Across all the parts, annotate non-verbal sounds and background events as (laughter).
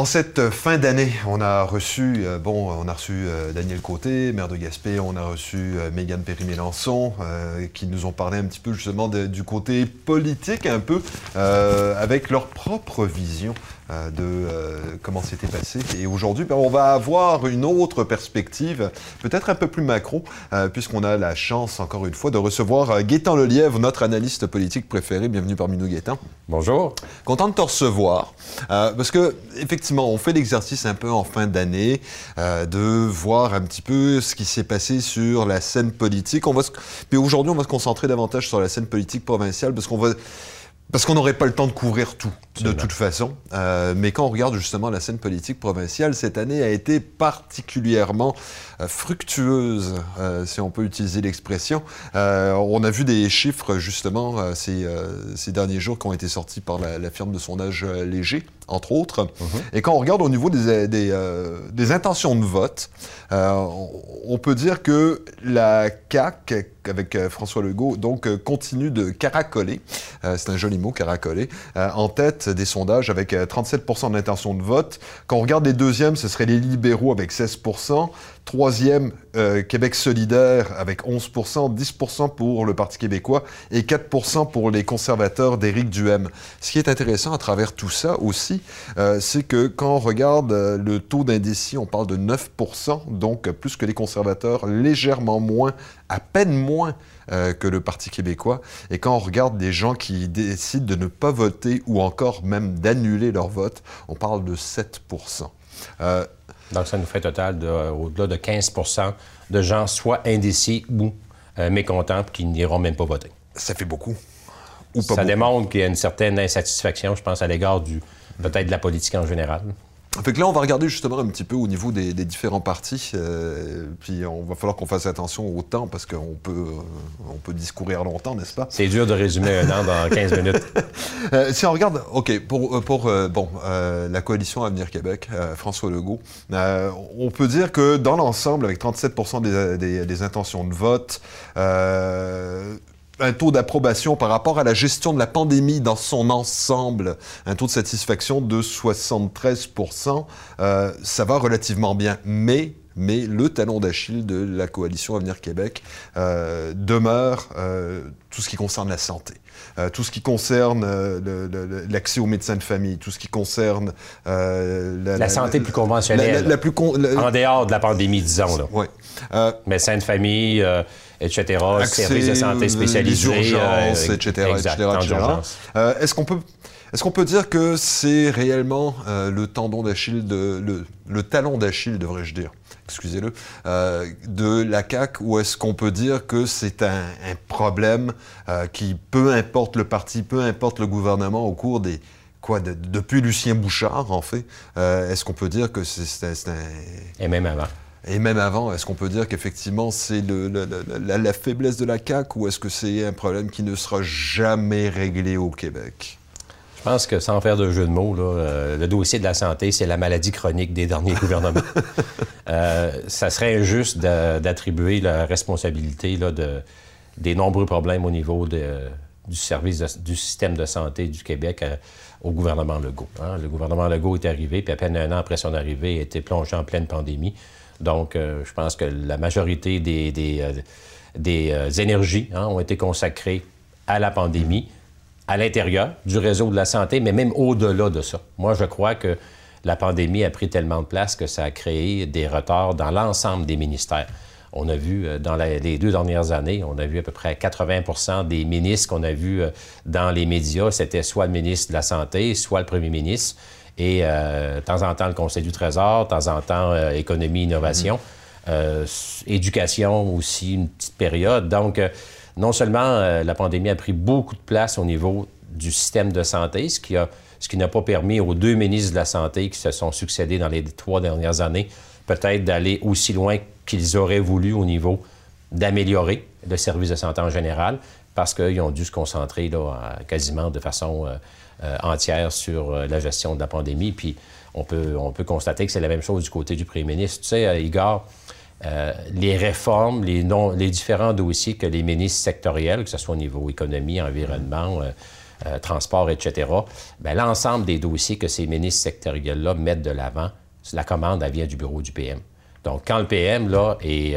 En cette fin d'année, on a reçu, euh, bon, on a reçu euh, Daniel Côté, maire de Gaspé, on a reçu euh, Mégane Péry-Mélenchon, qui nous ont parlé un petit peu justement du côté politique, un peu, avec leur propre vision euh, de euh, comment c'était passé. Et aujourd'hui, ben, on va avoir une autre perspective, peut-être un peu plus macro, euh, puisqu'on a la chance, encore une fois, de recevoir Gaétan Lelièvre, notre analyste politique préféré. Bienvenue parmi nous, Gaétan. Bonjour. Content de te recevoir, parce que effectivement, on fait l'exercice un peu en fin d'année de voir un petit peu ce qui s'est passé sur la scène politique. On va Puis aujourd'hui, on va se concentrer davantage sur la scène politique provinciale, parce qu'on va parce qu'on n'aurait pas le temps de couvrir tout, de toute façon. Euh, mais quand on regarde justement la scène politique provinciale, cette année a été particulièrement euh, fructueuse, euh, si on peut utiliser l'expression. on a vu des chiffres justement ces, ces, derniers jours qui ont été sortis par la, firme de sondage Léger, entre autres. Mhm. Et quand on regarde au niveau des, des, des intentions de vote, on peut dire que la CAQ avec euh, François Legault, donc euh, continue de caracoler, euh, c'est un joli mot, caracoler, en tête des sondages avec 37% d'intention de vote. Quand on regarde les deuxièmes, ce seraient les libéraux avec 16%, Troisième, euh, Québec solidaire avec 11% 10% pour le Parti québécois et 4 pour les conservateurs d'Éric Duhem. Ce qui est intéressant à travers tout ça aussi, euh, c'est que quand on regarde euh, le taux d'indécis, on parle de 9% donc plus que les conservateurs, légèrement moins, à peine moins que le Parti québécois. Et quand on regarde des gens qui décident de ne pas voter ou encore même d'annuler leur vote, on parle de 7 donc, ça nous fait total au-delà de 15% de gens soit indécis ou euh, mécontents qui n'iront même pas voter. Ça fait beaucoup. Ou pas ça démontre qu'il y a une certaine insatisfaction, je pense, à l'égard du peut-être de la politique en général. Fait que là, on va regarder justement un petit peu au niveau des, différents partis. Euh, puis on va falloir qu'on fasse attention au temps parce qu'on peut, euh, on peut discourir longtemps, n'est-ce pas? C'est dur de résumer un an dans 15 minutes. (laughs) Euh, si on regarde, OK, pour, pour bon, la coalition Avenir Québec, François Legault, on peut dire que dans l'ensemble, avec 37 des, des, intentions de vote, un taux d'approbation par rapport à la gestion de la pandémie dans son ensemble, un taux de satisfaction de 73 euh, ça va relativement bien. Mais mais le talon d'Achille de la coalition Avenir Québec euh, demeure euh, tout ce qui concerne la santé, tout ce qui concerne l'accès aux médecins de famille, tout ce qui concerne la, santé plus conventionnelle, la, plus en dehors de la pandémie, disons. Là. Ouais. médecins de famille etc., services de santé spécialisés. Les urgences, euh, etc., euh, Est-ce qu'on peut... Est-ce qu'on peut dire que c'est réellement euh, le tendon d'Achille, de, le, talon d'Achille, devrais-je dire, excusez-le, de la CAQ, ou est-ce qu'on peut dire que c'est un, problème qui, peu importe le parti, peu importe le gouvernement, au cours des, quoi, depuis Lucien Bouchard, en fait, est-ce qu'on peut dire que c'est un... Et même avant. Et même avant, est-ce qu'on peut dire qu'effectivement c'est la, faiblesse de la CAQ ou est-ce que c'est un problème qui ne sera jamais réglé au Québec? Je pense que sans faire de jeu de mots, euh, le dossier de la santé, c'est la maladie chronique des derniers (laughs) gouvernements. Euh, ça serait injuste d'attribuer la responsabilité de, des nombreux problèmes au niveau du service du système de santé du Québec euh, au gouvernement Legault. Hein. Le gouvernement Legault est arrivé, puis à peine un an après son arrivée, il était plongé en pleine pandémie. Donc, euh, je pense que la majorité des, des, euh, euh, énergies hein, ont été consacrées à la pandémie, à l'intérieur du réseau de la santé, mais même au-delà de ça. Moi, je crois que la pandémie a pris tellement de place que ça a créé des retards dans l'ensemble des ministères. On a vu dans les deux dernières années, on a vu à peu près 80% des ministres qu'on a vus dans les médias, c'était soit le ministre de la Santé, soit le premier ministre et euh, de temps en temps le Conseil du Trésor, de temps en temps euh, économie, innovation, euh, éducation aussi, une petite période. Donc, non seulement la pandémie a pris beaucoup de place au niveau du système de santé, ce qui, a, ce qui n'a pas permis aux deux ministres de la Santé qui se sont succédés dans les trois dernières années, peut-être d'aller aussi loin qu'ils auraient voulu au niveau d'améliorer le service de santé en général, parce qu'ils ont dû se concentrer là, quasiment de façon euh, entière sur euh, la gestion de la pandémie. Puis on peut, on peut constater que c'est la même chose du côté du premier ministre. Tu sais, euh, Igor, les réformes, les, différents dossiers que les ministres sectoriels, que ce soit au niveau économie, environnement, transport, etc. Bien, l'ensemble des dossiers que ces ministres sectoriels-là mettent de l'avant, la commande, elle vient du bureau du PM. Donc, quand le PM, là, est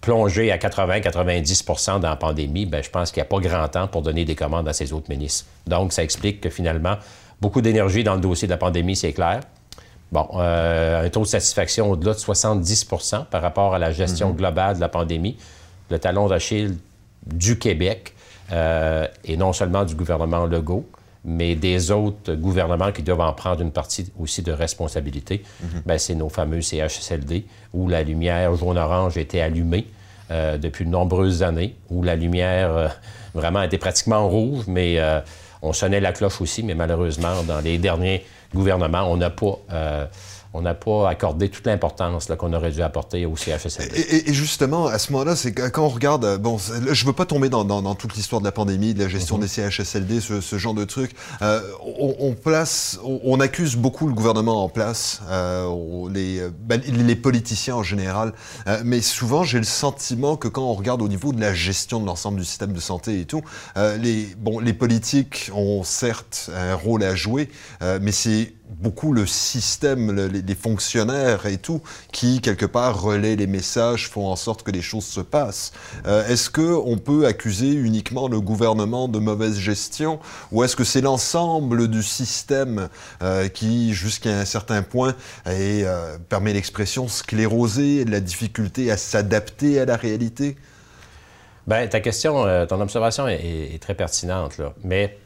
plongé à 80-90% dans la pandémie, bien, je pense qu'il n'y a pas grand temps pour donner des commandes à ces autres ministres. Donc, ça explique que finalement, beaucoup d'énergie dans le dossier de la pandémie, c'est clair. Bon, euh, un taux de satisfaction au-delà de 70% par rapport à la gestion mhm. globale de la pandémie. Le talon d'Achille du Québec, euh, et non seulement du gouvernement Legault, mais des autres gouvernements qui doivent en prendre une partie aussi de responsabilité, ben, c'est nos fameux CHSLD, où la lumière jaune-orange était allumée euh, depuis de nombreuses années, où la lumière vraiment était pratiquement rouge, mais on sonnait la cloche aussi, mais malheureusement, dans les derniers gouvernements, on n'a pas euh, on n'a pas accordé toute l'importance qu'on aurait dû apporter au CHSLD. Et, justement, à ce moment-là, c'est quand on regarde, euh, bon, je veux pas tomber dans, toute l'histoire de la pandémie, de la gestion mhm. des CHSLD, ce, genre de trucs. Euh, on, place, on, accuse beaucoup le gouvernement en place, euh, les, ben, les, politiciens en général, mais souvent j'ai le sentiment que quand on regarde au niveau de la gestion de l'ensemble du système de santé et tout, les, bon, les politiques ont certes un rôle à jouer, mais c'est beaucoup le système, les, fonctionnaires et tout, qui quelque part relaient les messages, font en sorte que les choses se passent. Euh, est-ce que on peut accuser uniquement le gouvernement de mauvaise gestion, ou est-ce que c'est l'ensemble du système euh, qui, jusqu'à un certain point, est, euh, permet l'expression sclérosée, la difficulté à s'adapter à la réalité? Bien, ta question, ton observation est, est très pertinente, là. mais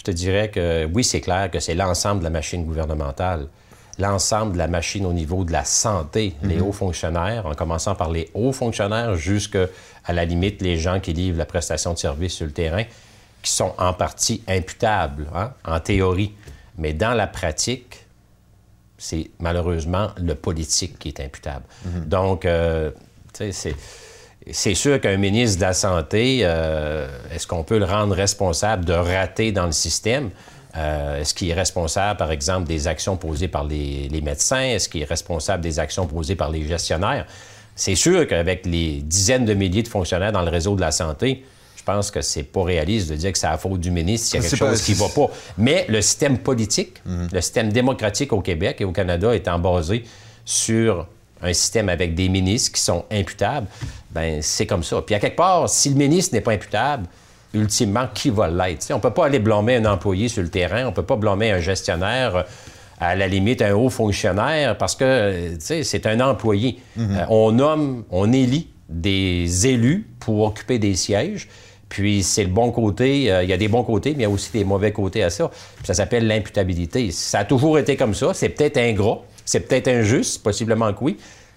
je te dirais que oui, c'est clair que c'est l'ensemble de la machine gouvernementale, l'ensemble de la machine au niveau de la santé, les mhm. hauts fonctionnaires, en commençant par les hauts fonctionnaires jusqu'à la limite les gens qui livrent la prestation de service sur le terrain, qui sont en partie imputables, hein, en théorie. Mais dans la pratique, c'est malheureusement le politique qui est imputable. Mhm. Donc, euh, tu sais, c'est c'est sûr qu'un ministre de la Santé, euh, est-ce qu'on peut le rendre responsable de rater dans le système? Euh, est-ce qu'il est responsable, par exemple, des actions posées par les, médecins? Est-ce qu'il est responsable des actions posées par les gestionnaires? C'est sûr qu'avec les dizaines de milliers de fonctionnaires dans le réseau de la santé, je pense que c'est pas réaliste de dire que c'est la faute du ministre s'il y a quelque chose qui ne va pas. Mais le système politique, mhm. le système démocratique au Québec et au Canada étant basé sur un système avec des ministres qui sont imputables, ben c'est comme ça. Puis à quelque part, si le ministre n'est pas imputable, ultimement, qui va l'être? on ne peut pas aller blâmer un employé sur le terrain, on ne peut pas blâmer un gestionnaire, à la limite un haut fonctionnaire, parce que c'est un employé. Mhm. Euh, on nomme, on élit des élus pour occuper des sièges. Puis c'est le bon côté, euh, il y a des bons côtés, mais il y a aussi des mauvais côtés à ça. ça s'appelle l'imputabilité. Ça a toujours été comme ça. C'est peut-être ingrat, c'est peut-être injuste, possiblement que oui,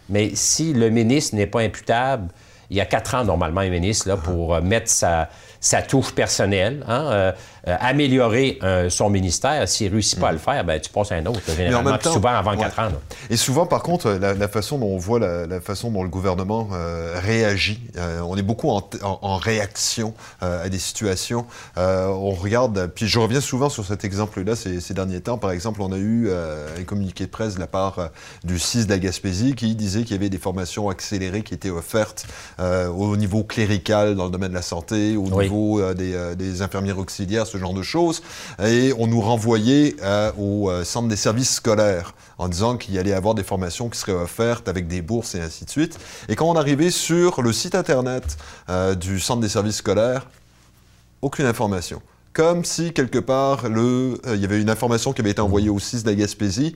mais si le ministre n'est pas imputable, il y a quatre ans, normalement, un ministre, là, pour euh, mettre sa, sa touche personnelle, hein, euh, euh, améliorer son ministère. S'il ne réussit pas à le mm. faire, ben, tu passes à un autre, généralement, souvent avant quatre ans. Et souvent, par contre, la, façon dont on voit la, façon dont le gouvernement réagit, on est beaucoup en, réaction à des situations. on regarde, puis je reviens souvent sur cet exemple-là ces, ces, derniers temps. Par exemple, on a eu un communiqué de presse de la part du CIS de la Gaspésie qui disait qu'il y avait des formations accélérées qui étaient offertes au niveau clérical dans le domaine de la santé, au niveau euh, euh, des, infirmières auxiliaires, ce genre de choses. Et on nous renvoyait euh, au centre des services scolaires en disant qu'il y allait avoir des formations qui seraient offertes avec des bourses et ainsi de suite. Et quand on arrivait sur le site Internet du centre des services scolaires, aucune information comme si quelque part le, il y avait une information qui avait été envoyée au CIS de la Gaspésie,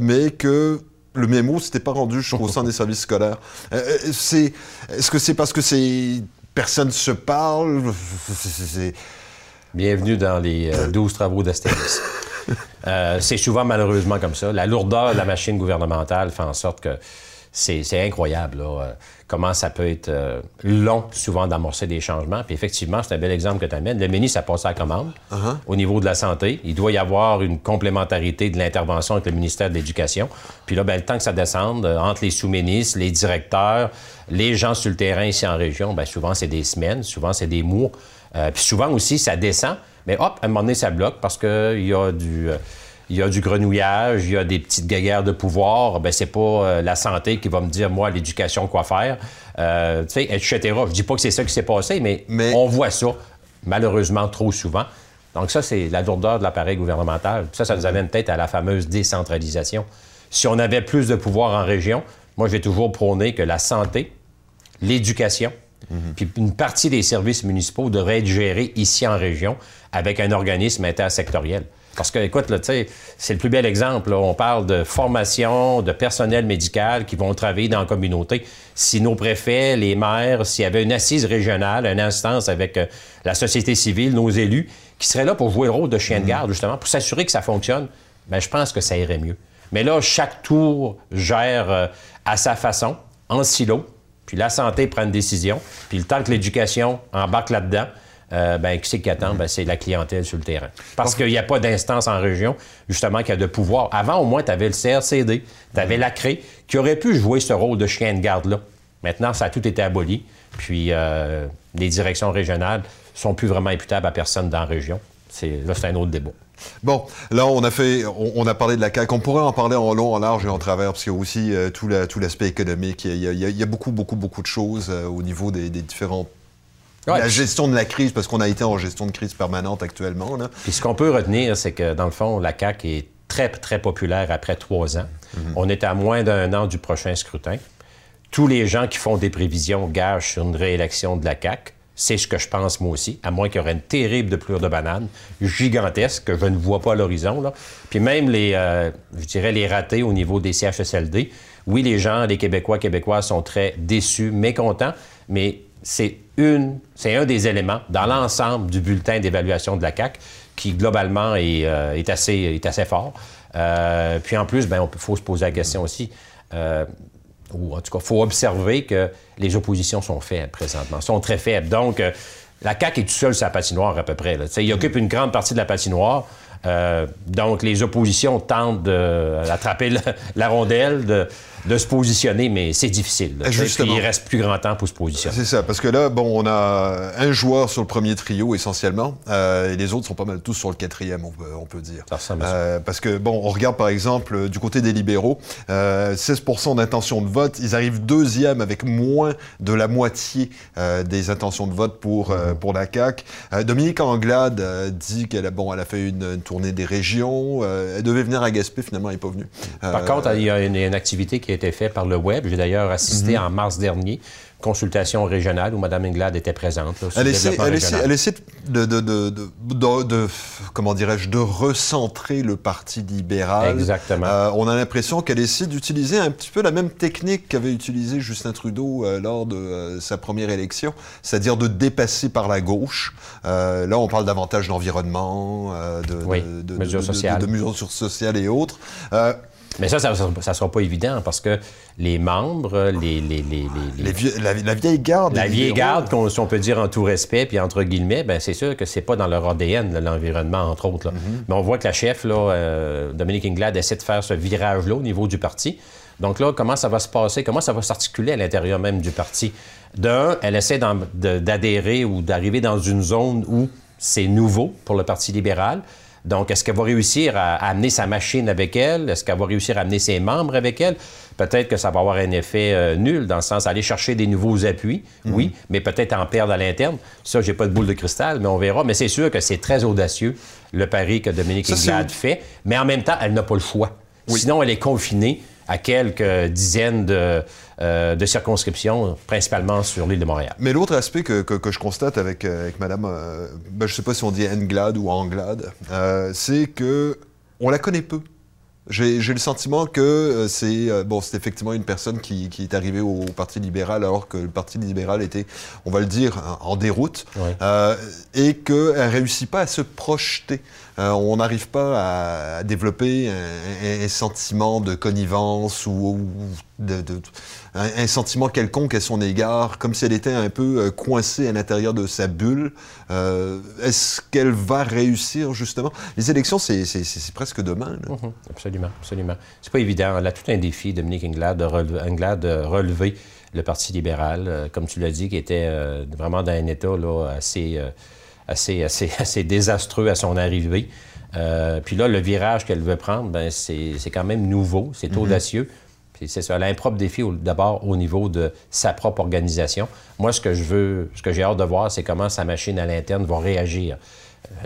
mais que le mémo s'était pas rendu jusqu'au (laughs) centre des services scolaires. c'est, est-ce que c'est parce que c'est personne se parle. Bienvenue dans les 12 euh, travaux d'Astérix. (laughs) Euh, c'est souvent malheureusement comme ça. La lourdeur de la machine gouvernementale fait en sorte que c'est incroyable euh, comment ça peut être long souvent d'amorcer des changements. Puis effectivement, c'est un bel exemple que tu amènes. Le ministre a passé la commande uh-huh. au niveau de la santé. Il doit y avoir une complémentarité de l'intervention avec le ministère de l'Éducation. Puis là, ben, le temps que ça descende entre les sous-ministres, les directeurs, les gens sur le terrain ici en région, bien, souvent c'est des semaines, souvent c'est des mois. puis souvent aussi, ça descend. Mais hop, à un moment donné, ça bloque parce qu'il y a du il y a du grenouillage, il y a des petites guerres de pouvoir, ben c'est pas euh, la santé qui va me dire, moi, l'éducation, quoi faire, euh, tu sais, etc. Je dis pas que c'est ça qui s'est passé, mais, on voit ça, malheureusement, trop souvent. Donc ça, c'est la lourdeur de l'appareil gouvernemental. Ça, ça nous amène peut-être à la fameuse décentralisation. Si on avait plus de pouvoir en région, moi, j'ai toujours prôné que la santé, l'éducation, puis une partie des services municipaux devraient être gérés ici en région avec un organisme intersectoriel. Parce que, écoute, c'est le plus bel exemple. On parle de formation, de personnel médical qui vont travailler dans la communauté. Si nos préfets, les maires, s'il y avait une assise régionale, une instance avec euh, la société civile, nos élus, qui seraient là pour jouer le rôle de chien de garde, justement, pour s'assurer que ça fonctionne, bien, je pense que ça irait mieux. Mais là, chaque tour gère euh, à sa façon, en silo, puis la santé prend une décision, puis le temps que l'éducation embarque là-dedans, euh, ben, qui c'est qui attend? Ben, c'est la clientèle sur le terrain. Parce qu'il n'y a pas d'instance en région, justement, qui a de pouvoir. Avant, au moins, tu avais le CRCD, tu avais la CRE, qui aurait pu jouer ce rôle de chien de garde-là. Maintenant, ça a tout été aboli. Puis, euh, les directions régionales sont plus vraiment imputables à personne dans la région. là, c'est un autre débat. Bon, là, on a fait, on, a parlé de la CAQ. On pourrait en parler en long, en large et en travers, parce qu'il y a aussi euh, tout l'aspect économique. Il y, a, beaucoup, beaucoup, beaucoup de choses au niveau des, des la gestion de la crise, parce qu'on a été en gestion de crise permanente actuellement. Là. Puis ce qu'on peut retenir, c'est que dans le fond, la CAQ est très, très populaire après trois ans. Mhm. On est à moins d'un an du prochain scrutin. Tous les gens qui font des prévisions gagent sur une réélection de la CAQ. C'est ce que je pense moi aussi, à moins qu'il y aurait une terrible de plure de banane, gigantesque, que je ne vois pas à l'horizon. Puis même les, euh, je dirais, les ratés au niveau des CHSLD. Oui, les gens, les Québécois, Québécois sont très déçus, mécontents, mais c'est une, c'est un des éléments dans l'ensemble du bulletin d'évaluation de la CAC qui globalement est, euh, assez, est assez fort. Euh, puis en plus, ben, il faut se poser la question aussi. Euh, ou en tout cas, il faut observer que les oppositions sont faibles présentement, sont très faibles. Donc, la CAQ est tout seul sur la patinoire à peu près. Il occupe une grande partie de la patinoire. Donc, les oppositions tentent d'attraper (laughs) la, rondelle, de, de se positionner, mais c'est difficile. il reste plus grand temps pour se positionner. C'est ça, parce que là, bon, on a un joueur sur le premier trio essentiellement, euh, et les autres sont pas mal tous sur le quatrième, on peut, dire. Euh, parce que, bon, on regarde par exemple du côté des libéraux, 16% euh, d'intention de vote, ils arrivent deuxième avec moins de la moitié des intentions de vote pour, pour la CAQ. Dominique Anglade dit qu'elle a, bon, elle a fait une, tournée des régions, elle devait venir à Gaspé, finalement, elle n'est pas venue. Par contre, il y a une, une activité qui est été fait par le web. J'ai d'ailleurs assisté mhm. en mars dernier consultation régionale où Mme Inglade était présente. elle, essaie, elle, de, comment dirais-je, de recentrer le Parti libéral. Exactement. Euh, on a l'impression qu'elle essaie d'utiliser un petit peu la même technique qu'avait utilisée Justin Trudeau euh, lors de euh, sa première élection, c'est-à-dire de dépasser par la gauche. là, on parle davantage d'environnement, de, mesures sociales. de, mesures sociales et autres. Mais ça, ça ne sera pas évident parce que les membres, les... les, les, la, vieille garde. La vieille garde, si on peut dire en tout respect, puis entre guillemets, ben c'est sûr que c'est pas dans leur ADN, l'environnement, entre autres. Mm-hmm. Mais on voit que la chef, là, euh, Dominique Inglade, essaie de faire ce virage-là au niveau du parti. Donc là, comment ça va se passer? Comment ça va s'articuler à l'intérieur même du parti? D'un, elle essaie d'adhérer ou d'arriver dans une zone où c'est nouveau pour le Parti libéral. Donc, est-ce qu'elle va réussir à, amener sa machine avec elle? Est-ce qu'elle va réussir à amener ses membres avec elle? Peut-être que ça va avoir un effet euh, nul, dans le sens d'aller chercher des nouveaux appuis, mhm. oui, mais peut-être en perdre à l'interne. Ça, j'ai pas de boule de cristal, mais on verra. Mais c'est sûr que c'est très audacieux, le pari que Dominique Inglade fait. Mais en même temps, elle n'a pas le choix. Sinon, elle est confinée à quelques dizaines de, euh, circonscriptions, principalement sur l'île de Montréal. Mais l'autre aspect que, je constate avec, euh, avec Madame, euh, ben, je ne sais pas si on dit Englade ou Anglade, c'est que on la connaît peu. J'ai le sentiment que c'est bon, c'est effectivement une personne qui, est arrivée au, Parti libéral alors que le Parti libéral était, on va le dire, en déroute, et qu'elle ne réussit pas à se projeter. Euh, on n'arrive pas à, développer un, sentiment de connivence ou, un, sentiment quelconque à son égard, comme si elle était un peu euh, coincée à l'intérieur de sa bulle. Euh, est-ce qu'elle va réussir justement? Les élections, c'est presque demain. Mhm. absolument, absolument. C'est pas évident. Elle a tout un défi, Dominique Inglade, de relever, le Parti libéral, comme tu l'as dit, qui était vraiment dans un état là, assez assez, assez, (laughs) assez désastreux à son arrivée. Euh, puis là, le virage qu'elle veut prendre, ben, c'est quand même nouveau, c'est mhm. audacieux. Puis c'est ça, elle a un propre défi d'abord au niveau de sa propre organisation. Moi, ce que je veux, ce que j'ai hâte de voir, c'est comment sa machine à l'interne va réagir.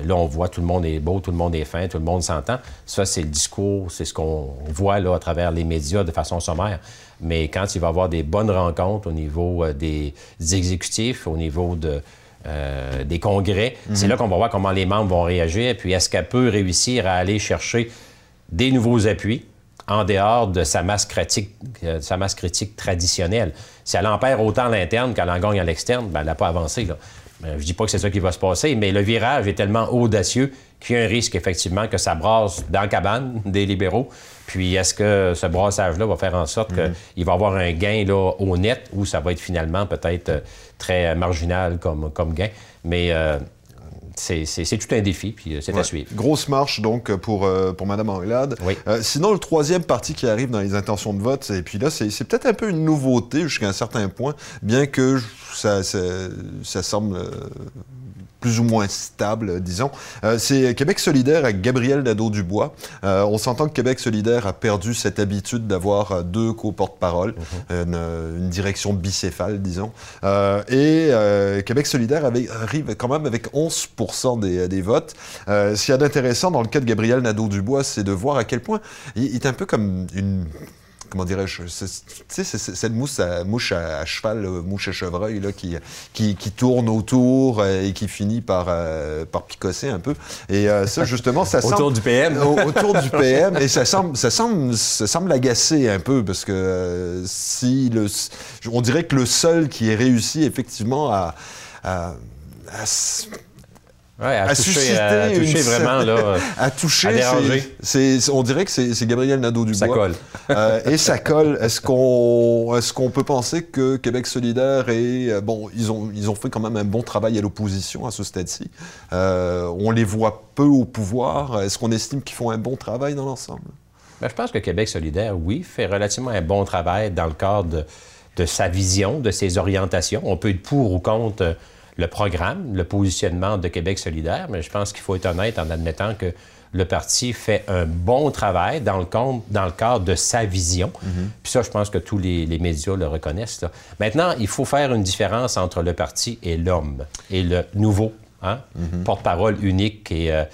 Là, on voit tout le monde est beau, tout le monde est fin, tout le monde s'entend. Ça, c'est le discours, c'est ce qu'on voit là à travers les médias de façon sommaire. Mais quand il va y avoir des bonnes rencontres au niveau euh, des, exécutifs, au niveau de, euh, des congrès, c'est mhm. là qu'on va voir comment les membres vont réagir. Puis est-ce qu'elle peut réussir à aller chercher des nouveaux appuis en dehors de sa masse critique, euh, sa masse critique traditionnelle? Si elle en perd autant à l'interne qu'elle en gagne à l'externe, ben, elle n'a pas avancé. Là. Ben, je dis pas que c'est ça qui va se passer, mais le virage est tellement audacieux qu'il y a un risque, effectivement, que ça brasse dans la cabane (laughs) des libéraux. Puis, est-ce que ce brassage-là va faire en sorte mhm. qu'il va y avoir un gain là, au net ou ça va être finalement peut-être euh, très marginal comme, comme gain? Mais euh, c'est tout un défi, puis euh, c'est à suivre. Grosse marche, donc, pour, euh, pour Mme Anglade. Euh, sinon, le troisième parti qui arrive dans les intentions de vote, et puis là, c'est peut-être un peu une nouveauté jusqu'à un certain point, bien que ça, ça, ça semble plus ou moins stable, disons. Euh, c'est Québec solidaire avec Gabriel Nadeau-Dubois. Euh, on s'entend que Québec solidaire a perdu cette habitude d'avoir euh, deux co-porte-parole, mhm. une, direction bicéphale, disons. et Québec solidaire arrive quand même avec 11 des, des, votes. ce qu'il y a d'intéressant dans le cas de Gabriel Nadeau-Dubois, c'est de voir à quel point il est un peu comme une comment dirais-je, tu sais, cette mouche à, mouche à, cheval, mouche à chevreuil, là, qui, qui, qui tourne autour euh, et qui finit par, euh, par picosser un peu. Et euh, ça, justement, ça (laughs) semble... autour du PM. autour du PM. Et ça semble, ça semble, ça semble l'agacer un peu, parce que si le... On dirait que le seul qui est réussi, effectivement, à, à Ouais, à, toucher, à toucher vraiment, là. à toucher, c'est, on dirait que c'est, Gabriel Nadeau-Dubois. Ça colle. (laughs) euh, et ça colle. Est-ce qu'on, est-ce qu'on peut penser que Québec solidaire est... Euh, bon, ils ont, ils ont fait quand même un bon travail à l'opposition à ce stade-ci. Euh, on les voit peu au pouvoir. Est-ce qu'on estime qu'ils font un bon travail dans l'ensemble? Ben, je pense que Québec solidaire, oui, fait relativement un bon travail dans le cadre de, de sa vision, de ses orientations. On peut être pour ou contre le programme, le positionnement de Québec solidaire, mais je pense qu'il faut être honnête en admettant que le parti fait un bon travail dans le, compte, dans le cadre de sa vision. Mhm. Puis ça, je pense que tous les, médias le reconnaissent. Maintenant, il faut faire une différence entre le parti et l'homme, et le nouveau hein, mhm. porte-parole unique qui est euh,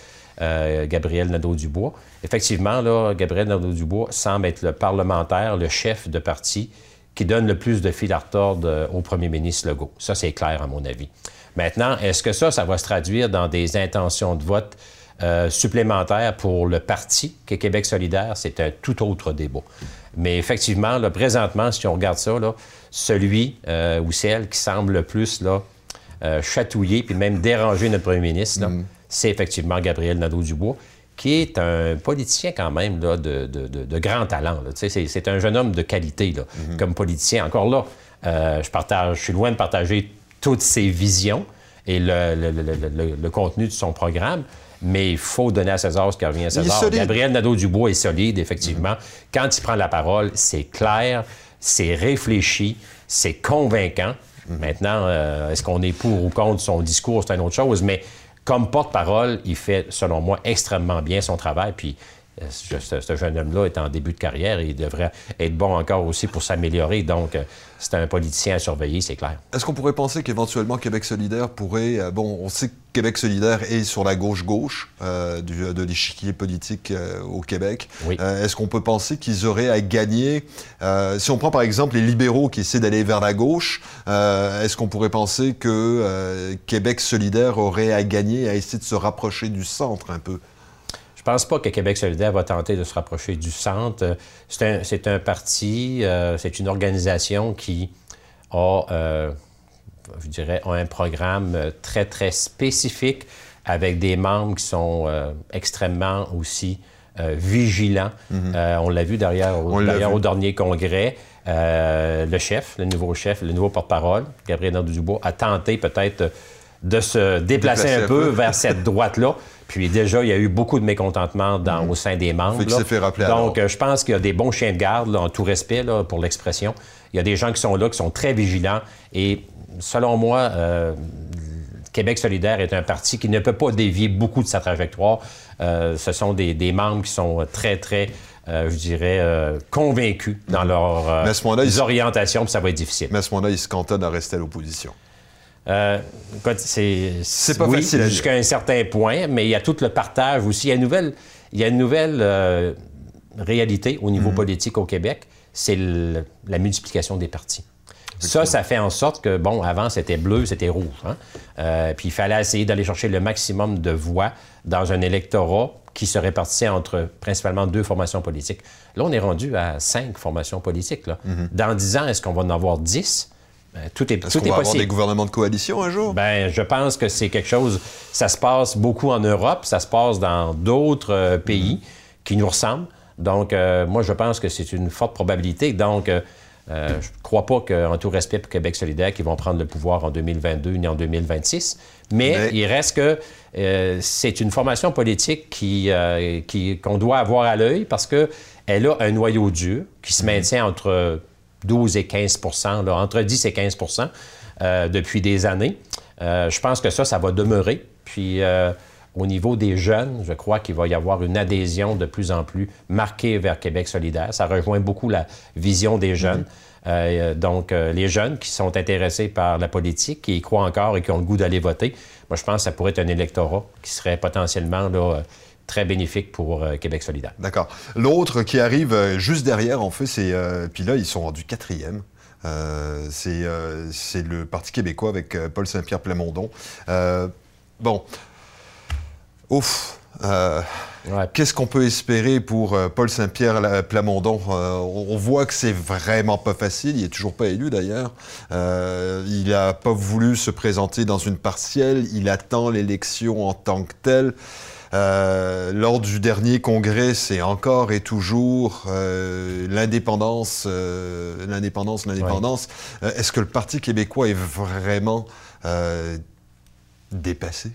euh, Gabriel Nadeau-Dubois. Effectivement, là, Gabriel Nadeau-Dubois semble être le parlementaire, le chef de parti qui donne le plus de fil à retordre euh, au premier ministre Legault. Ça, c'est clair, à mon avis. Maintenant, est-ce que ça, ça va se traduire dans des intentions de vote euh, supplémentaires pour le parti que Québec solidaire? C'est un tout autre débat. Mais effectivement, là, présentement, si on regarde ça, là, celui euh, ou celle qui semble le plus là, euh, chatouiller puis même déranger notre premier ministre, mm. c'est effectivement Gabriel Nadeau-Dubois qui est un politicien quand même là, de, de, grand talent. C'est un jeune homme de qualité là, mm-hmm. comme politicien. Encore là, je, partage, je suis loin de partager toutes ses visions et le, contenu de son programme. Mais il faut donner à César ce qui revient à César. Gabriel Nadeau-Dubois est solide, effectivement. Mm-hmm. Quand il prend la parole, c'est clair, c'est réfléchi, c'est convaincant. Mm-hmm. Maintenant, euh, est-ce qu'on est pour ou contre son discours, c'est une autre chose. Mais comme porte-parole, il fait, selon moi, extrêmement bien son travail. Puis euh, ce, jeune homme-là est en début de carrière et il devrait être bon encore aussi pour s'améliorer. Donc, euh, c'est un politicien à surveiller, c'est clair. Est-ce qu'on pourrait penser qu'éventuellement Québec solidaire pourrait... Euh, bon, on sait que Québec solidaire est sur la gauche-gauche de l'échiquier politique au Québec. Oui. Est-ce qu'on peut penser qu'ils auraient à gagner... si on prend par exemple les libéraux qui essaient d'aller vers la gauche, est-ce qu'on pourrait penser que Québec solidaire aurait à gagner, à essayer de se rapprocher du centre un peu? Je pense pas que Québec solidaire va tenter de se rapprocher du centre. C'est un, parti, euh, c'est une organisation qui a, euh, je dirais, un programme très, très spécifique avec des membres qui sont euh, extrêmement aussi vigilants. Mhm. on l'a vu derrière, au, dernier congrès. le chef, le nouveau chef, le nouveau porte-parole, Gabriel Nadeau-Dubois, a tenté peut-être de se déplacer, un, peu, vers cette (laughs) droite-là. Puis déjà, il y a eu beaucoup de mécontentement dans, mhm. au sein des membres. Fait rappeler Donc, je pense qu'il y a des bons chiens de garde, en tout respect là, pour l'expression. Il y a des gens qui sont là, qui sont très vigilants. Et selon moi, euh, Québec solidaire est un parti qui ne peut pas dévier beaucoup de sa trajectoire. Euh, ce sont des, membres qui sont très, très, euh, je dirais, convaincus dans leurs orientations, puis ça va être difficile. Mais à ce moment-là, ils se cantonnent à rester à l'opposition. Euh, c'est pas facile à jusqu'à un certain point, mais il y a tout le partage aussi. Il y a une nouvelle, il y a une nouvelle euh, réalité au niveau mhm. politique au Québec, c'est la multiplication des partis. Ça, ça fait en sorte que, bon, avant, c'était bleu, c'était rouge. Hein. Euh, puis il fallait essayer d'aller chercher le maximum de voix dans un électorat qui se répartissait entre principalement deux formations politiques. Là, on est rendu à cinq formations politiques. Là. Mhm. Dans dix ans, est-ce qu'on va en avoir dix? Ben, tout est, est-ce qu'on va avoir des gouvernements de coalition un jour? Ben, je pense que c'est quelque chose. Ça se passe beaucoup en Europe, ça se passe dans d'autres euh, pays qui nous ressemblent. Donc, euh, moi, je pense que c'est une forte probabilité. Donc, euh, je ne crois pas qu'en tout respect pour Québec solidaire, qu'ils vont prendre le pouvoir en 2022 ni en 2026. Mais, il reste que c'est une formation politique qui, qu'on doit avoir à l'œil parce qu'elle a un noyau dur qui se maintient entre 12 et 15% entre 10 et 15% euh, depuis des années. Euh, je pense que ça, ça va demeurer. Puis euh, au niveau des jeunes, je crois qu'il va y avoir une adhésion de plus en plus marquée vers Québec solidaire. Ça rejoint beaucoup la vision des jeunes. Mm-hmm. donc, les jeunes qui sont intéressés par la politique, qui y croient encore et qui ont le goût d'aller voter, moi, je pense que ça pourrait être un électorat qui serait potentiellement là, très bénéfique pour euh, Québec solidaire. D'accord. L'autre qui arrive euh, juste derrière, en fait, c'est... Euh, puis là, ils sont rendus quatrième. c'est le Parti québécois avec Paul Saint-Pierre Plamondon. bon. Ouf. Qu'est-ce qu'on peut espérer pour Paul Saint-Pierre Plamondon? on voit que c'est vraiment pas facile. Il est toujours pas élu d'ailleurs. il n'a pas voulu se présenter dans une partielle. Il attend l'élection en tant que telle. Euh, lors du dernier congrès, c'est encore et toujours euh, l'indépendance, euh, l'indépendance, l'indépendance. Est-ce que le Parti québécois est vraiment dépassé?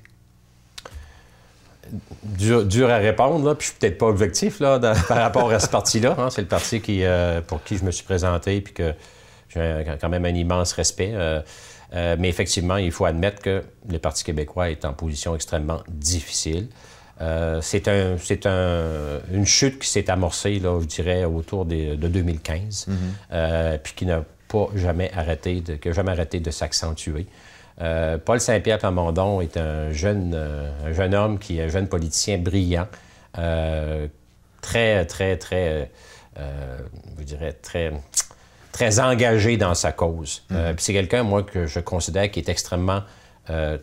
Dur, à répondre, là, puis je suis peut-être pas objectif là, par rapport à ce parti-là. (laughs) Hein. C'est le parti qui, pour qui je me suis présenté, puis que j'ai quand même un immense respect. mais effectivement, il faut admettre que le Parti québécois est en position extrêmement difficile. Euh, c'est un, un, une chute qui s'est amorcée, là, je dirais, autour de 2015, mm-hmm. euh, puis qui n'a pas jamais arrêté de, qui jamais arrêté de s'accentuer. Euh, Paul Saint-Pierre Plamondon est un jeune, un jeune homme qui est un jeune politicien brillant, très, très, très, je dirais, très, très engagé dans sa cause. Puis c'est quelqu'un, moi, que je considère qui est extrêmement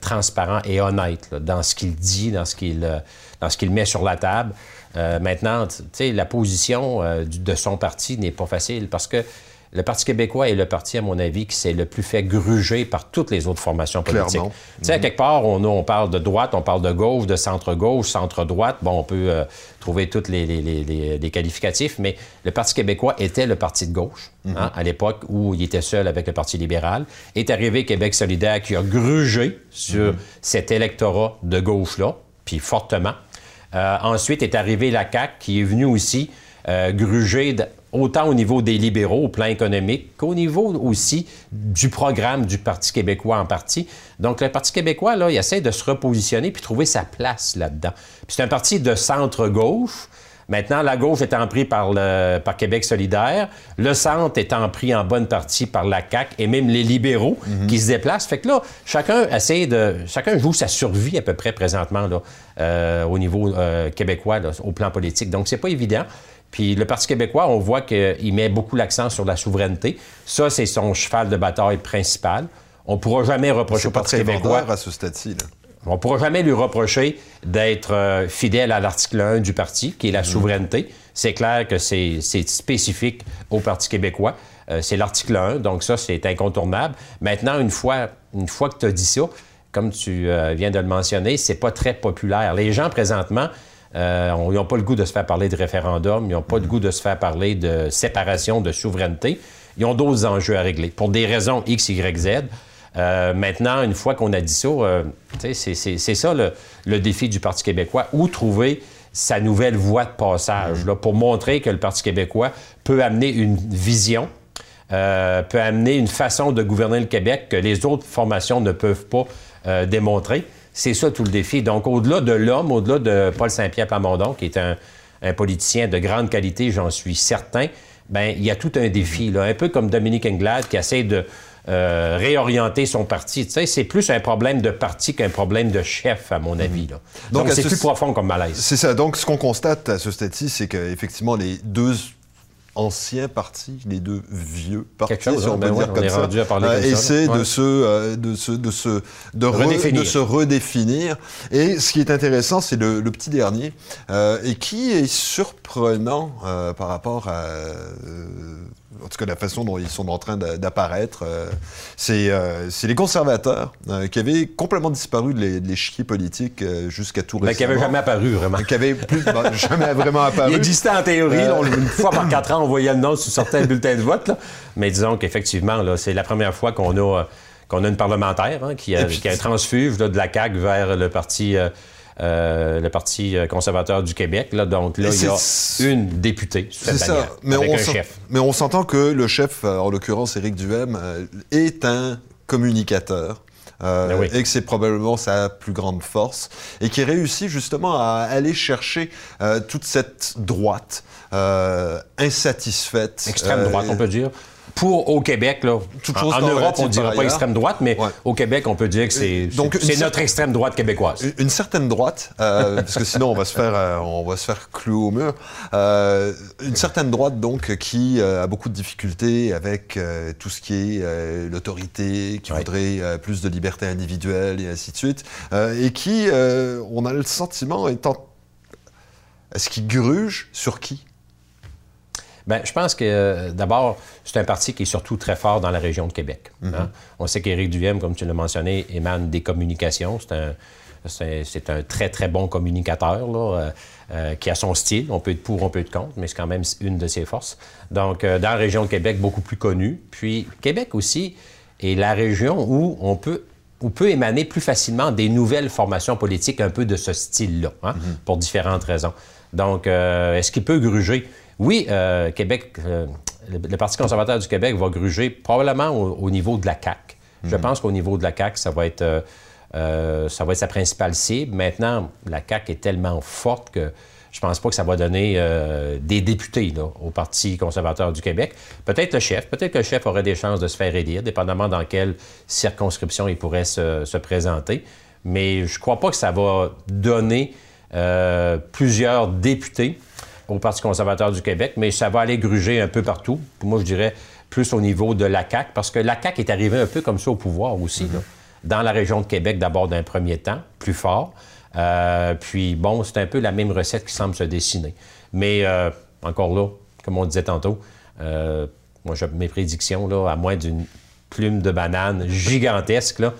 transparent et honnête dans ce qu'il dit, dans ce qu'il dans ce qu'il met sur la table. Euh, maintenant, la position euh, de son parti n'est pas facile parce que le Parti québécois est le parti, à mon avis, qui s'est le plus fait gruger par toutes les autres formations politiques. Tu sais, à quelque part, on, on, parle de droite, on parle de gauche, de centre-gauche, centre-droite. Bon, on peut euh, trouver tous les, les, qualificatifs, mais le Parti québécois était le parti de gauche hein, mhm. à l'époque où il était seul avec le Parti libéral. Est arrivé Québec solidaire qui a grugé sur mhm. cet électorat de gauche-là, puis fortement. Euh, ensuite est arrivé la CAQ, qui est venue aussi euh, gruger autant au niveau des libéraux, au plan économique, qu'au niveau aussi du programme du Parti québécois en partie. Donc, le Parti québécois, là, il essaie de se repositionner puis trouver sa place là-dedans. Puis c'est un parti de centre-gauche, Maintenant, la gauche étant prise par, le, par Québec solidaire, le centre étant pris en bonne partie par la CAQ et même les libéraux mhm. qui se déplacent. Fait que là, chacun essaie de... Chacun joue sa survie à peu près présentement là, euh, au niveau euh, québécois, au plan politique. Donc, c'est pas évident. Puis le Parti québécois, on voit qu'il met beaucoup l'accent sur la souveraineté. Ça, c'est son cheval de bataille principal. On ne pourra jamais reprocher au Parti québécois... à ce stade-ci, on ne pourra jamais lui reprocher d'être euh, fidèle à l'article 1 du parti, qui est la mhm. souveraineté. C'est clair que c'est spécifique au Parti québécois. Euh, c'est l'article 1, donc ça, c'est incontournable. Maintenant, une fois, une fois que tu as dit ça, comme tu euh, viens de le mentionner, c'est pas très populaire. Les gens, présentement, ils n'ont pas le goût de se faire parler de référendum, ils n'ont pas le goût de se faire parler de séparation, de souveraineté. Ils ont d'autres enjeux à régler. Pour des raisons X, Y, Z, euh, maintenant, une fois qu'on a dit ça, euh, c'est ça le, défi du Parti québécois, où trouver sa nouvelle voie de passage, là, pour montrer que le Parti québécois peut amener une vision, euh, peut amener une façon de gouverner le Québec que les autres formations ne peuvent pas démontrer. C'est ça tout le défi. Donc, au-delà de l'homme, au-delà de Paul Saint-Pierre Plamondon, qui est un, un politicien de grande qualité, j'en suis certain, ben il y a tout un défi, là, un peu comme Dominique Anglade qui essaie de euh, réorienter son parti. Tu sais, c'est plus un problème de parti qu'un problème de chef, à mon avis. Là. Donc, c'est plus profond comme malaise. C'est ça. Donc, ce qu'on constate à ce stade-ci, c'est qu'effectivement, les deux anciens partis, les deux vieux partis, si on peut dire comme ça, euh, essaient de, se, euh, de, se, de, se, de, redéfinir. de se redéfinir. Et ce qui est intéressant, c'est le, petit dernier, euh, et qui est surprenant par rapport à en tout cas la façon dont ils sont en train d'apparaître, euh, euh, c'est les conservateurs euh, qui avaient complètement disparu de l'échiquier politique jusqu'à tout récemment. Mais qui n'avaient jamais apparu, vraiment. Qui n'avaient plus, bah, (laughs) jamais vraiment apparu. Il existait en théorie, une fois par quatre (laughs) ans, on voyait le nom sur certains bulletins de vote, mais disons qu'effectivement, c'est la première fois qu'on a, qu'on a une parlementaire hein, qui, a, qui a transfuge de la CAQ vers le parti... Euh, le Parti conservateur du Québec. Là, donc là, il y a une députée C'est ça. Mais avec on un chef. Mais on s'entend que le chef, euh, en l'occurrence Éric Duhem, euh, est un communicateur. Ben et que c'est probablement sa plus grande force, et qui réussit justement à aller chercher toute cette droite insatisfaite. Extrême droite, on peut dire pour au Québec, là, en, Europe, on ne dira pas extrême droite, mais au Québec, on peut dire que c'est notre extrême droite québécoise. Une, certaine droite, euh, (laughs) parce que sinon on va se faire, euh, on va se faire clouer au mur. Euh, une certaine droite, donc, qui a beaucoup de difficultés avec tout ce qui est l'autorité, qui voudrait plus de liberté individuelle et ainsi de suite, et qui, on a le sentiment, étant... Est-ce qu'il gruge sur qui? Bien, je pense que euh, d'abord, c'est un parti qui est surtout très fort dans la région de Québec. Hein. Mm-hmm. On sait qu'Éric Duhem, comme tu l'as mentionné, émane des communications. C'est un, c'est un très, très bon communicateur là, euh, euh, qui a son style. On peut être pour, on peut être contre, mais c'est quand même une de ses forces. Donc, dans la région de Québec, beaucoup plus connue. Puis, Québec aussi est la région où on peut, peut émaner plus facilement des nouvelles formations politiques un peu de ce style-là, hein, mm-hmm. pour différentes raisons. Donc, est-ce qu'il peut gruger? Oui, euh, Québec, euh, le, Parti conservateur du Québec va gruger probablement au, niveau de la CAQ. Je mhm. pense qu'au niveau de la CAQ, ça va être... Euh, ça va être sa principale cible. Maintenant, la CAQ est tellement forte que je pense pas que ça va donner des députés au Parti conservateur du Québec. Peut-être le chef, peut-être que le chef aurait des chances de se faire élire, dépendamment dans quelle circonscription il pourrait se, présenter. Mais je crois pas que ça va donner plusieurs députés au Parti conservateur du Québec, mais ça va aller gruger un peu partout. Moi, je dirais plus au niveau de la CAQ, parce que la CAQ est arrivée un peu comme ça au pouvoir aussi, mhm. dans la région de Québec d'abord d'un premier temps, plus fort. Euh, puis bon, c'est un peu la même recette qui semble se dessiner. Mais euh, encore là, comme on disait tantôt, euh, moi, mes prédictions, là, à moins d'une plume de banane gigantesque, là,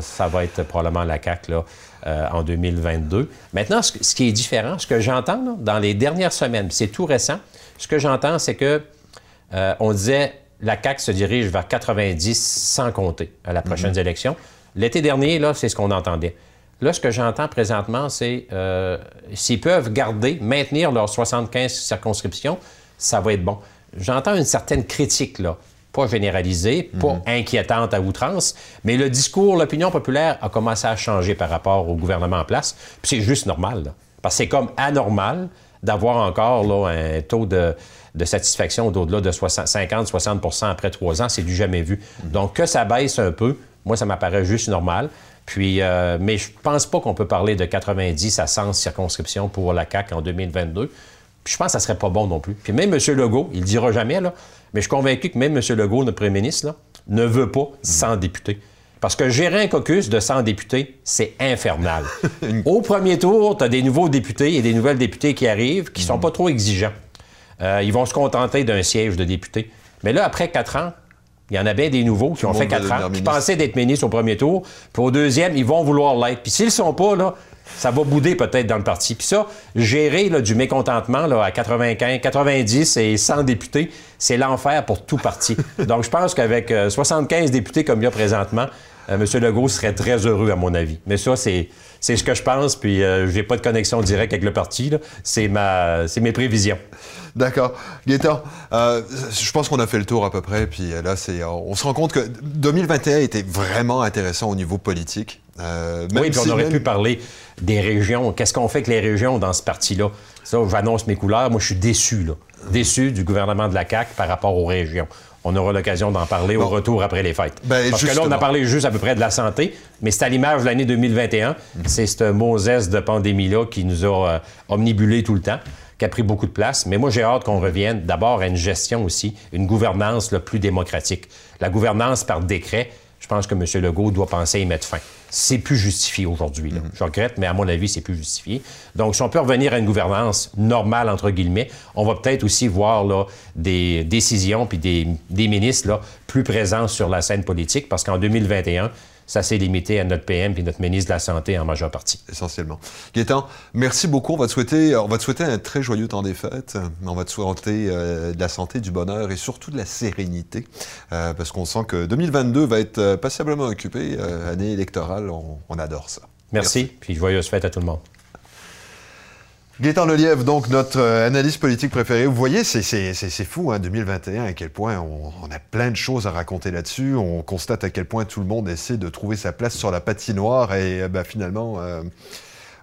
ça va être probablement la CAQ là, euh, en 2022. Maintenant, ce, qui est différent, ce que j'entends dans les dernières semaines, c'est tout récent, ce que j'entends, c'est que euh, on disait la CAQ se dirige vers 90 sans compter à la prochaine mhm. élection. L'été dernier, là, c'est ce qu'on entendait. Là, ce que j'entends présentement, c'est euh, s'ils peuvent garder, maintenir leurs 75 circonscriptions, ça va être bon. J'entends une certaine critique, là pas généralisée, pas mhm. inquiétante à outrance, mais le discours, l'opinion populaire a commencé à changer par rapport au gouvernement en place. Puis c'est juste normal, parce que c'est comme anormal d'avoir encore là, un taux de, satisfaction au-delà de 50-60% après trois ans, c'est du jamais vu. Mhm. Donc que ça baisse un peu, moi, ça m'apparaît juste normal. Puis, euh, mais je pense pas qu'on peut parler de 90 à 100 circonscriptions pour la CAQ en 2022. Puis je pense que ça serait pas bon non plus. Puis même M. Legault, il le dira jamais, là, mais je suis convaincu que même M. Legault, notre premier ministre, ne veut pas 100 députés. Parce que gérer un caucus de 100 députés, c'est infernal. (laughs) Au premier tour, tu as des nouveaux députés et des nouvelles députés qui arrivent qui sont pas trop exigeants. Euh, ils vont se contenter d'un siège de député. Mais là, après quatre ans, il y en a bien des nouveaux qui ont fait quatre ans, qui pensaient d'être ministres au premier tour, puis au deuxième, ils vont vouloir l'être. Puis s'ils ne sont pas, là, ça va bouder peut-être dans le parti. Puis ça, gérer du mécontentement là, à 95, 90 et 100 députés, c'est l'enfer pour tout parti. (laughs) Donc, je pense qu'avec 75 euh, députés comme il y a présentement, M. Legault serait très heureux, à mon avis. Mais ça, c'est, c'est ce que je pense, puis euh, je n'ai pas de connexion directe avec le parti. C'est, ma, c'est mes prévisions. D'accord. Gaëtan, je pense qu'on a fait le tour à peu près, puis là, c'est, on se rend compte que 2021 était vraiment intéressant au niveau politique. Euh, oui, puis on aurait pu parler des régions. Qu'est-ce qu'on fait avec les régions dans ce parti-là? Ça, j'annonce mes couleurs. Moi, je suis déçu, là. Déçu du gouvernement de la CAQ par rapport aux régions. On aura l'occasion d'en parler au retour après les fêtes. Ben, Parce que là, on a parlé juste à peu près de la santé, mais c'est à l'image de l'année 2021. C'est cette Moses de pandémie-là qui nous a euh, omnibulé tout le temps qui a pris beaucoup de place. Mais moi, j'ai hâte qu'on revienne d'abord à une gestion aussi, une gouvernance plus démocratique. La gouvernance par décret, je pense que M. Legault doit penser à y mettre fin. C'est plus justifié aujourd'hui. Mhm. Je regrette, mais à mon avis, c'est plus justifié. Donc, si on peut revenir à une gouvernance normale, entre guillemets, on va peut-être aussi voir là, des décisions puis des, des ministres là, plus présents sur la scène politique, parce qu'en 2021, ça s'est limité à notre PM et notre ministre de la Santé en majeure partie. Essentiellement. Gaétan, merci beaucoup. On va te souhaiter, on va te souhaiter un très joyeux temps des fêtes. On va te souhaiter euh, de la santé, du bonheur et surtout de la sérénité, euh, parce qu'on sent que 2022 va être euh, passablement occupé. année électorale, on, adore ça. Merci, merci. puis joyeuse fête à tout le monde. Gaëtan Lelièvre, donc notre euh, analyste politique préféré. Vous voyez, c'est fou, hein, 2021, à quel point on, a plein de choses à raconter là-dessus. On constate à quel point tout le monde essaie de trouver sa place sur la patinoire et euh, bah, finalement, euh,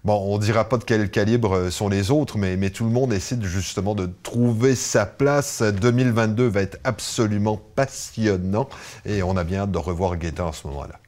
bon, on dira pas de quel calibre sont les autres, mais, mais tout le monde essaie justement de trouver sa place. 2022 va être absolument passionnant et on a bien hâte de revoir Gaëtan à ce moment-là.